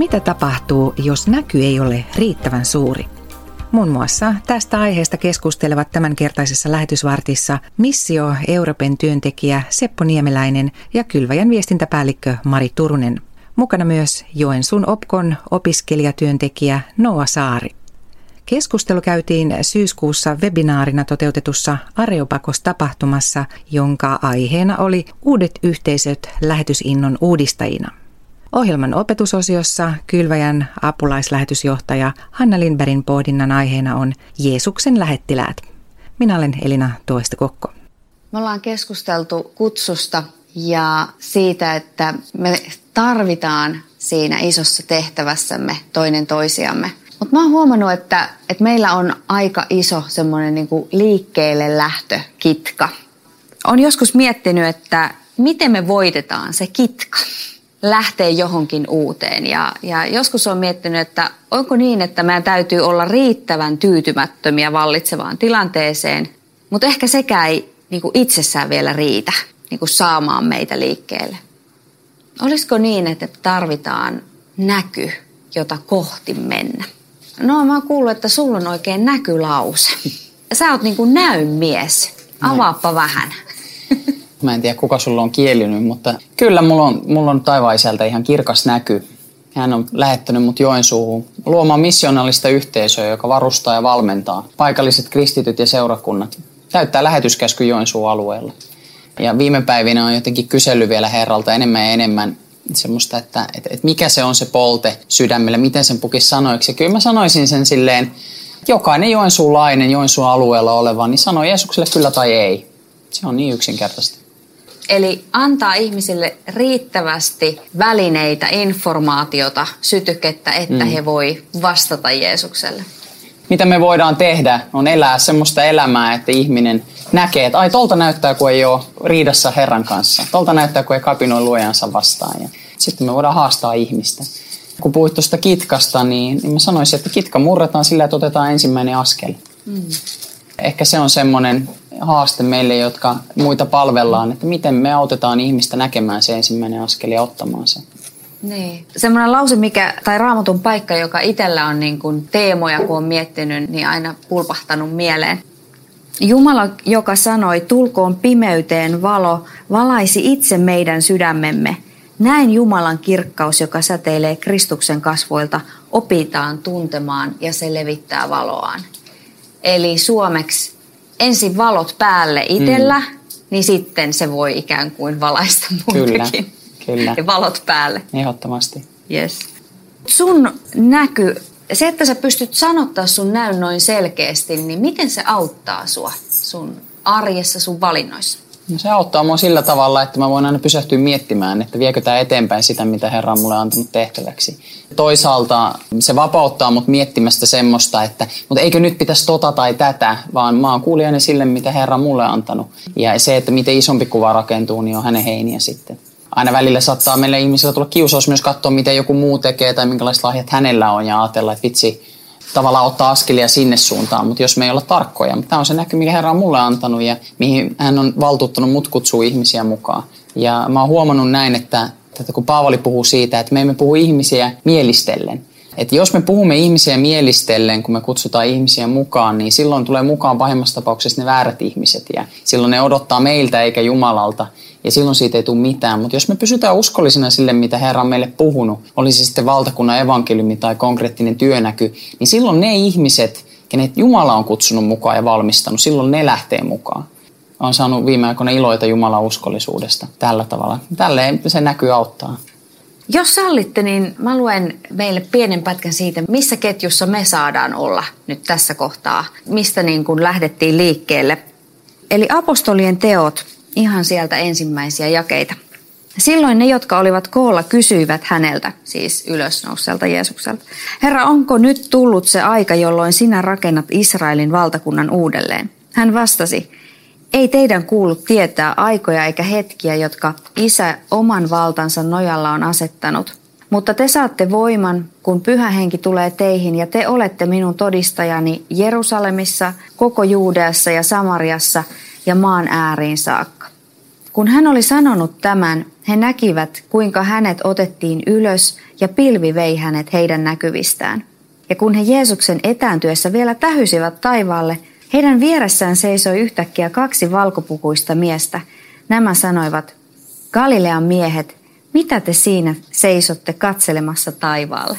Mitä tapahtuu, jos näky ei ole riittävän suuri? Muun muassa tästä aiheesta keskustelevat tämänkertaisessa lähetysvartissa Missio Euroopan työntekijä Seppo Niemeläinen ja Kylväjän viestintäpäällikkö Mari Turunen. Mukana myös Joensuun Opkon opiskelijatyöntekijä Noa Saari. Keskustelu käytiin syyskuussa webinaarina toteutetussa Areopakos-tapahtumassa, jonka aiheena oli uudet yhteisöt lähetysinnon uudistajina. Ohjelman opetusosiossa Kylväjän apulaislähetysjohtaja Hanna Lindbergin pohdinnan aiheena on Jeesuksen lähettiläät. Minä olen Elina Toistakokko. Me ollaan keskusteltu kutsusta ja siitä, että me tarvitaan siinä isossa tehtävässämme toinen toisiamme. Mutta mä oon huomannut, että, että meillä on aika iso semmoinen niinku liikkeelle lähtökitka. On joskus miettinyt, että miten me voitetaan se kitka lähteä johonkin uuteen. Ja, ja joskus on miettinyt, että onko niin, että meidän täytyy olla riittävän tyytymättömiä vallitsevaan tilanteeseen, mutta ehkä sekään ei niin kuin itsessään vielä riitä niin kuin saamaan meitä liikkeelle. Olisiko niin, että tarvitaan näky, jota kohti mennä? No mä oon kuullut, että sulla on oikein näkylause. Sä oot niin kuin näymies. Avaappa vähän. Mä en tiedä, kuka sulla on kielinyt, mutta kyllä mulla on, mulla on taivaisältä ihan kirkas näky. Hän on lähettänyt mut Joensuuhun luomaan missionaalista yhteisöä, joka varustaa ja valmentaa paikalliset kristityt ja seurakunnat. Täyttää lähetyskäsky Joensuun alueella. Ja viime päivinä on jotenkin kysely vielä Herralta enemmän ja enemmän semmoista, että, että, että mikä se on se polte sydämellä, miten sen pukisi sanoiksi. Ja kyllä mä sanoisin sen silleen, jokainen joensuulainen Joensuun alueella oleva, niin sanoo Jeesukselle kyllä tai ei. Se on niin yksinkertaista. Eli antaa ihmisille riittävästi välineitä, informaatiota, sytykettä, että mm. he voi vastata Jeesukselle. Mitä me voidaan tehdä, on elää semmoista elämää, että ihminen näkee, että ai tolta näyttää, kun ei ole riidassa Herran kanssa. Tolta näyttää, kun ei kapinoi luojansa vastaan. Ja sitten me voidaan haastaa ihmistä. Kun puhuit tuosta kitkasta, niin, niin mä sanoisin, että kitka murretaan sillä, että otetaan ensimmäinen askel. Mm. Ehkä se on semmoinen haaste meille, jotka muita palvellaan, että miten me autetaan ihmistä näkemään se ensimmäinen askel ja ottamaan se. Niin. Semmoinen lause, mikä, tai raamatun paikka, joka itsellä on niin kuin teemoja, kun on miettinyt, niin aina pulpahtanut mieleen. Jumala, joka sanoi, tulkoon pimeyteen valo, valaisi itse meidän sydämemme. Näin Jumalan kirkkaus, joka säteilee Kristuksen kasvoilta, opitaan tuntemaan ja se levittää valoaan. Eli suomeksi ensin valot päälle itsellä, mm. niin sitten se voi ikään kuin valaista muitakin. Kyllä, kyllä. Ja valot päälle. Ehdottomasti. Yes. Sun näky, se että sä pystyt sanottaa sun näyn noin selkeästi, niin miten se auttaa sua sun arjessa, sun valinnoissa? No se auttaa mua sillä tavalla, että mä voin aina pysähtyä miettimään, että viekö tämä eteenpäin sitä, mitä Herra on mulle antanut tehtäväksi. Toisaalta se vapauttaa mut miettimästä semmoista, että mutta eikö nyt pitäisi tota tai tätä, vaan mä oon kuulijainen sille, mitä Herra on mulle antanut. Ja se, että miten isompi kuva rakentuu, niin on hänen heiniä sitten. Aina välillä saattaa meille ihmisillä tulla kiusaus myös katsoa, miten joku muu tekee tai minkälaiset lahjat hänellä on ja ajatella, että vitsi, tavallaan ottaa askelia sinne suuntaan, mutta jos me ei olla tarkkoja. Mutta tämä on se näky, mikä Herra on mulle antanut ja mihin hän on valtuuttanut mut kutsua ihmisiä mukaan. Ja mä oon huomannut näin, että, että kun Paavali puhuu siitä, että me emme puhu ihmisiä mielistellen, että jos me puhumme ihmisiä mielistellen, kun me kutsutaan ihmisiä mukaan, niin silloin tulee mukaan pahimmassa tapauksessa ne väärät ihmiset ja silloin ne odottaa meiltä eikä Jumalalta ja silloin siitä ei tule mitään. Mutta jos me pysytään uskollisina sille, mitä Herra on meille puhunut, olisi sitten valtakunnan evankeliumi tai konkreettinen työnäky, niin silloin ne ihmiset, kenet Jumala on kutsunut mukaan ja valmistanut, silloin ne lähtee mukaan. Olen saanut viime aikoina iloita Jumalan uskollisuudesta tällä tavalla. Tälleen se näkyy auttaa. Jos sallitte, niin mä luen meille pienen pätkän siitä, missä ketjussa me saadaan olla nyt tässä kohtaa, mistä niin kuin lähdettiin liikkeelle. Eli apostolien teot, ihan sieltä ensimmäisiä jakeita. Silloin ne, jotka olivat koolla, kysyivät häneltä, siis ylösnouselta Jeesukselta. Herra, onko nyt tullut se aika, jolloin sinä rakennat Israelin valtakunnan uudelleen? Hän vastasi, ei teidän kuulu tietää aikoja eikä hetkiä, jotka isä oman valtansa nojalla on asettanut. Mutta te saatte voiman, kun pyhä henki tulee teihin ja te olette minun todistajani Jerusalemissa, koko Juudeassa ja Samariassa ja maan ääriin saakka. Kun hän oli sanonut tämän, he näkivät, kuinka hänet otettiin ylös ja pilvi vei hänet heidän näkyvistään. Ja kun he Jeesuksen etääntyessä vielä tähysivät taivaalle, heidän vieressään seisoi yhtäkkiä kaksi valkopukuista miestä. Nämä sanoivat, Galilean miehet, mitä te siinä seisotte katselemassa taivaalle?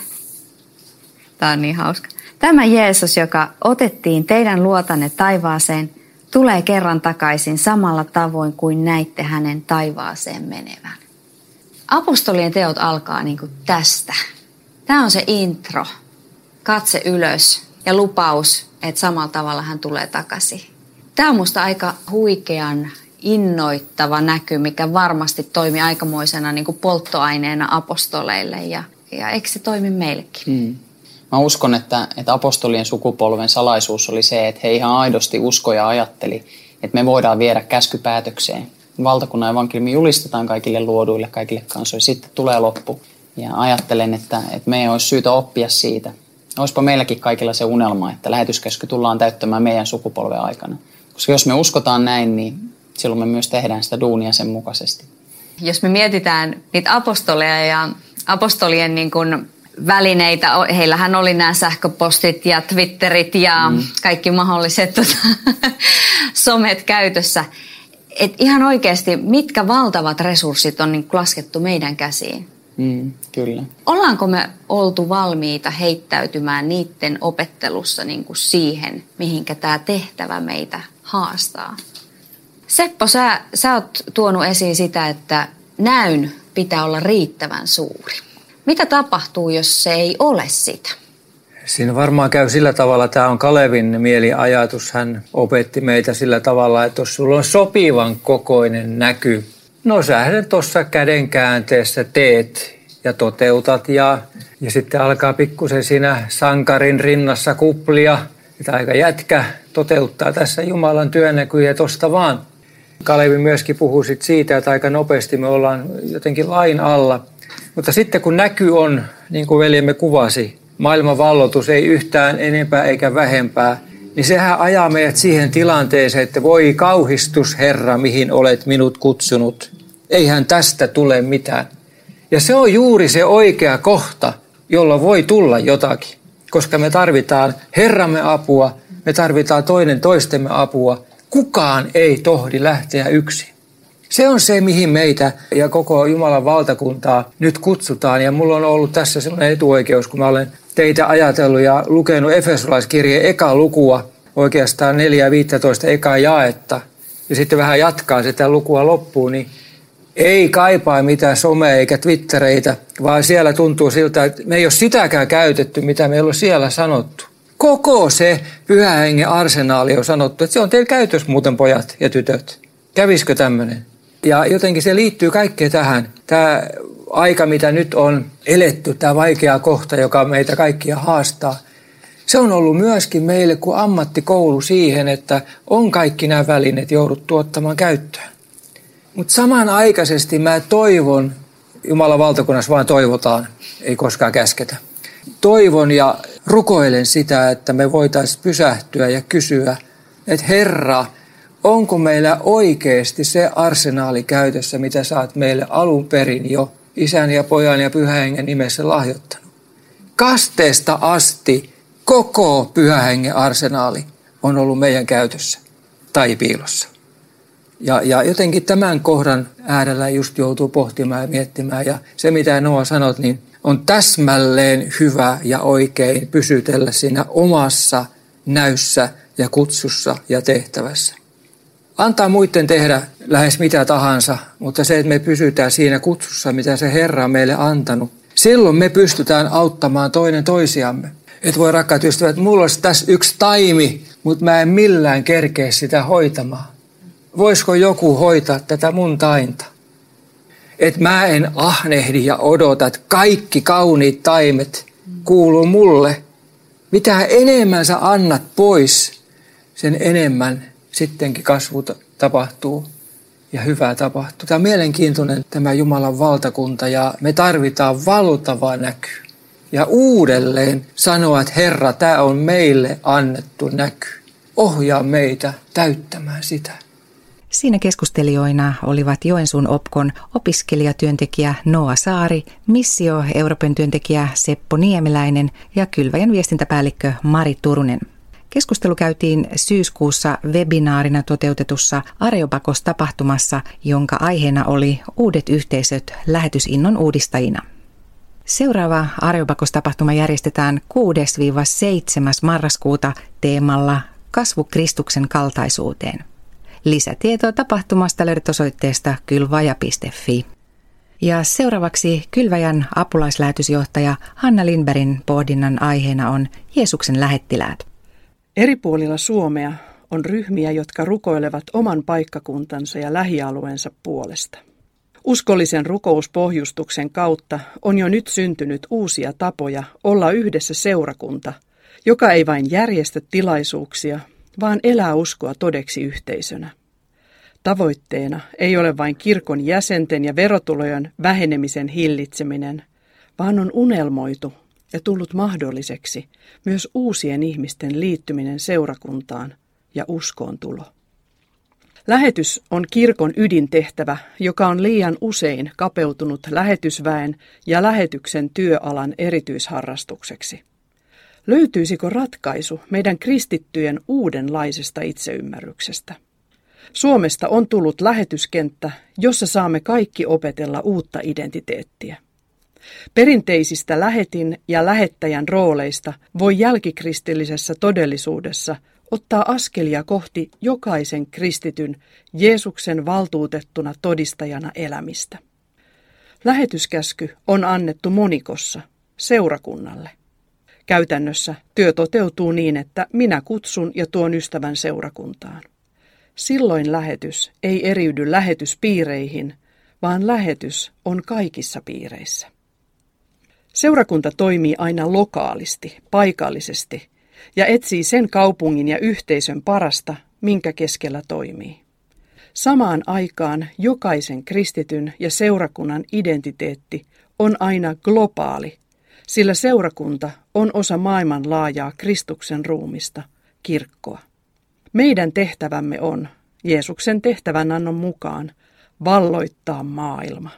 Tämä on niin hauska. Tämä Jeesus, joka otettiin teidän luotanne taivaaseen, tulee kerran takaisin samalla tavoin kuin näitte hänen taivaaseen menevän. Apostolien teot alkaa niin kuin tästä. Tämä on se intro, katse ylös ja lupaus, että samalla tavalla hän tulee takaisin. Tämä on musta aika huikean innoittava näky, mikä varmasti toimi aikamoisena niin kuin polttoaineena apostoleille ja, ja eikö se toimi meillekin? Hmm. Mä uskon, että, että apostolien sukupolven salaisuus oli se, että he ihan aidosti usko ja ajatteli, että me voidaan viedä käskypäätökseen. Valtakunnan evankeliumi julistetaan kaikille luoduille, kaikille kansoille. Sitten tulee loppu. Ja ajattelen, että, että meidän olisi syytä oppia siitä. Olisipa meilläkin kaikilla se unelma, että lähetyskäsky tullaan täyttämään meidän sukupolven aikana. Koska jos me uskotaan näin, niin silloin me myös tehdään sitä duunia sen mukaisesti. Jos me mietitään niitä apostoleja ja apostolien niin kuin välineitä. Heillähän oli nämä sähköpostit ja Twitterit ja mm. kaikki mahdolliset tota, somet käytössä. Et ihan oikeasti, mitkä valtavat resurssit on niin laskettu meidän käsiin? Mm, kyllä. Ollaanko me oltu valmiita heittäytymään niiden opettelussa niin kuin siihen, mihinkä tämä tehtävä meitä haastaa? Seppo, sä, sä oot tuonut esiin sitä, että näyn pitää olla riittävän suuri. Mitä tapahtuu, jos se ei ole sitä? Siinä varmaan käy sillä tavalla, tämä on Kalevin mieliajatus. Hän opetti meitä sillä tavalla, että jos sulla on sopivan kokoinen näky, no sä tuossa käden käänteessä teet ja toteutat ja, ja sitten alkaa pikkusen siinä sankarin rinnassa kuplia, että aika jätkä toteuttaa tässä Jumalan työnäkyjä tuosta vaan. Kalevi myöskin puhuu siitä, että aika nopeasti me ollaan jotenkin lain alla – mutta sitten kun näky on, niin kuin veljemme kuvasi, maailman vallotus ei yhtään enempää eikä vähempää, niin sehän ajaa meidät siihen tilanteeseen, että voi kauhistus Herra, mihin olet minut kutsunut. Eihän tästä tule mitään. Ja se on juuri se oikea kohta, jolla voi tulla jotakin. Koska me tarvitaan Herramme apua, me tarvitaan toinen toistemme apua. Kukaan ei tohdi lähteä yksin. Se on se, mihin meitä ja koko Jumalan valtakuntaa nyt kutsutaan. Ja mulla on ollut tässä sellainen etuoikeus, kun mä olen teitä ajatellut ja lukenut Efesolaiskirjeen eka lukua, oikeastaan 4-15 eka jaetta, ja sitten vähän jatkaa sitä lukua loppuun, niin ei kaipaa mitään somea eikä twittereitä, vaan siellä tuntuu siltä, että me ei ole sitäkään käytetty, mitä meillä on siellä sanottu. Koko se pyhä hengen arsenaali on sanottu, että se on teillä käytös muuten pojat ja tytöt. Kävisikö tämmöinen? Ja jotenkin se liittyy kaikkeen tähän. Tämä aika, mitä nyt on eletty, tämä vaikea kohta, joka meitä kaikkia haastaa, se on ollut myöskin meille kuin ammattikoulu siihen, että on kaikki nämä välineet jouduttu ottamaan käyttöön. Mutta samanaikaisesti mä toivon, Jumalan valtakunnassa vain toivotaan, ei koskaan käsketä. Toivon ja rukoilen sitä, että me voitaisiin pysähtyä ja kysyä, että Herra, onko meillä oikeasti se arsenaali käytössä, mitä sä oot meille alun perin jo isän ja pojan ja pyhähengen nimessä lahjoittanut. Kasteesta asti koko pyhähengen arsenaali on ollut meidän käytössä tai piilossa. Ja, ja jotenkin tämän kohdan äärellä just joutuu pohtimaan ja miettimään. Ja se, mitä Noa sanot, niin on täsmälleen hyvä ja oikein pysytellä siinä omassa näyssä ja kutsussa ja tehtävässä antaa muiden tehdä lähes mitä tahansa, mutta se, että me pysytään siinä kutsussa, mitä se Herra on meille antanut, silloin me pystytään auttamaan toinen toisiamme. Että voi rakkaat ystävät, mulla olisi tässä yksi taimi, mutta mä en millään kerkeä sitä hoitamaan. Voisiko joku hoitaa tätä mun tainta? Että mä en ahnehdi ja odota, että kaikki kauniit taimet kuuluu mulle. Mitä enemmän sä annat pois, sen enemmän sittenkin kasvu tapahtuu ja hyvää tapahtuu. Tämä on mielenkiintoinen tämä Jumalan valtakunta ja me tarvitaan valtava näky. Ja uudelleen sanoa, että Herra, tämä on meille annettu näky. Ohjaa meitä täyttämään sitä. Siinä keskustelijoina olivat Joensuun Opkon opiskelijatyöntekijä Noa Saari, Missio Euroopan työntekijä Seppo Niemeläinen ja Kylväjän viestintäpäällikkö Mari Turunen. Keskustelu käytiin syyskuussa webinaarina toteutetussa Areopakos-tapahtumassa, jonka aiheena oli Uudet yhteisöt lähetysinnon uudistajina. Seuraava Areopakos-tapahtuma järjestetään 6-7. marraskuuta teemalla Kasvu Kristuksen kaltaisuuteen. Lisätietoa tapahtumasta löydät osoitteesta kylvaja.fi. Ja seuraavaksi Kylväjän apulaislähetysjohtaja Hanna Lindbergin pohdinnan aiheena on Jeesuksen lähettiläät. Eri puolilla Suomea on ryhmiä, jotka rukoilevat oman paikkakuntansa ja lähialueensa puolesta. Uskollisen rukouspohjustuksen kautta on jo nyt syntynyt uusia tapoja olla yhdessä seurakunta, joka ei vain järjestä tilaisuuksia, vaan elää uskoa todeksi yhteisönä. Tavoitteena ei ole vain kirkon jäsenten ja verotulojen vähenemisen hillitseminen, vaan on unelmoitu ja tullut mahdolliseksi myös uusien ihmisten liittyminen seurakuntaan ja uskoon tulo. Lähetys on kirkon ydintehtävä, joka on liian usein kapeutunut lähetysväen ja lähetyksen työalan erityisharrastukseksi. Löytyisikö ratkaisu meidän kristittyjen uudenlaisesta itseymmärryksestä? Suomesta on tullut lähetyskenttä, jossa saamme kaikki opetella uutta identiteettiä. Perinteisistä lähetin ja lähettäjän rooleista voi jälkikristillisessä todellisuudessa ottaa askelia kohti jokaisen kristityn Jeesuksen valtuutettuna todistajana elämistä. Lähetyskäsky on annettu monikossa, seurakunnalle. Käytännössä työ toteutuu niin, että minä kutsun ja tuon ystävän seurakuntaan. Silloin lähetys ei eriydy lähetyspiireihin, vaan lähetys on kaikissa piireissä. Seurakunta toimii aina lokaalisti, paikallisesti ja etsii sen kaupungin ja yhteisön parasta, minkä keskellä toimii. Samaan aikaan jokaisen kristityn ja seurakunnan identiteetti on aina globaali, sillä seurakunta on osa maailman laajaa Kristuksen ruumista, kirkkoa. Meidän tehtävämme on, Jeesuksen tehtävänannon mukaan, valloittaa maailma.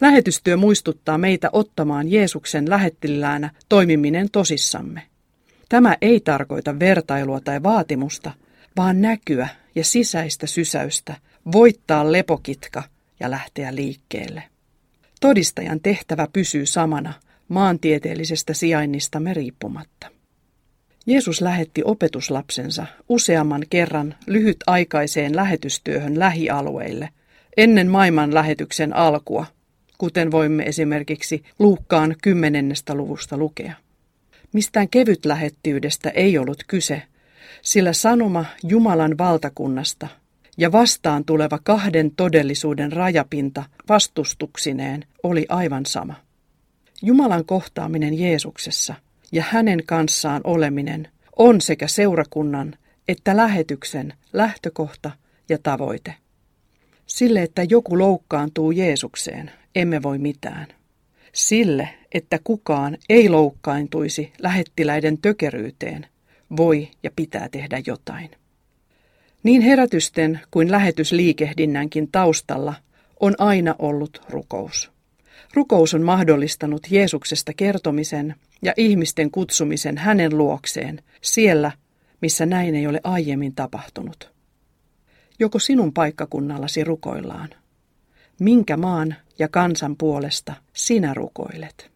Lähetystyö muistuttaa meitä ottamaan Jeesuksen lähettiläänä toimiminen tosissamme. Tämä ei tarkoita vertailua tai vaatimusta, vaan näkyä ja sisäistä sysäystä, voittaa lepokitka ja lähteä liikkeelle. Todistajan tehtävä pysyy samana maantieteellisestä sijainnistamme riippumatta. Jeesus lähetti opetuslapsensa useamman kerran lyhytaikaiseen lähetystyöhön lähialueille ennen maailman lähetyksen alkua – kuten voimme esimerkiksi Luukkaan kymmenennestä luvusta lukea. Mistään kevytlähettyydestä ei ollut kyse, sillä sanoma Jumalan valtakunnasta ja vastaan tuleva kahden todellisuuden rajapinta vastustuksineen oli aivan sama. Jumalan kohtaaminen Jeesuksessa ja hänen kanssaan oleminen on sekä seurakunnan että lähetyksen lähtökohta ja tavoite. Sille, että joku loukkaantuu Jeesukseen, emme voi mitään. Sille, että kukaan ei loukkaantuisi lähettiläiden tökeryyteen, voi ja pitää tehdä jotain. Niin herätysten kuin lähetysliikehdinnänkin taustalla on aina ollut rukous. Rukous on mahdollistanut Jeesuksesta kertomisen ja ihmisten kutsumisen hänen luokseen siellä, missä näin ei ole aiemmin tapahtunut. Joko sinun paikkakunnallasi rukoillaan? Minkä maan ja kansan puolesta sinä rukoilet?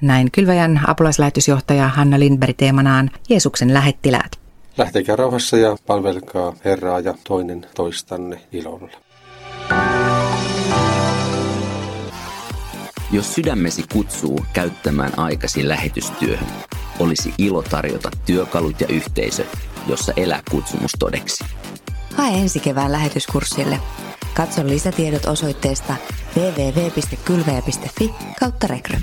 Näin Kylväjän apulaislähetysjohtaja Hanna Lindberg teemanaan Jeesuksen lähettiläät. Lähtekää rauhassa ja palvelkaa Herraa ja toinen toistanne ilolla. Jos sydämesi kutsuu käyttämään aikasi lähetystyöhön, olisi ilo tarjota työkalut ja yhteisö, jossa elää kutsumus todeksi. Hae ensi kevään lähetyskurssille. Katso lisätiedot osoitteesta www.kylväjä.fi kautta rekry.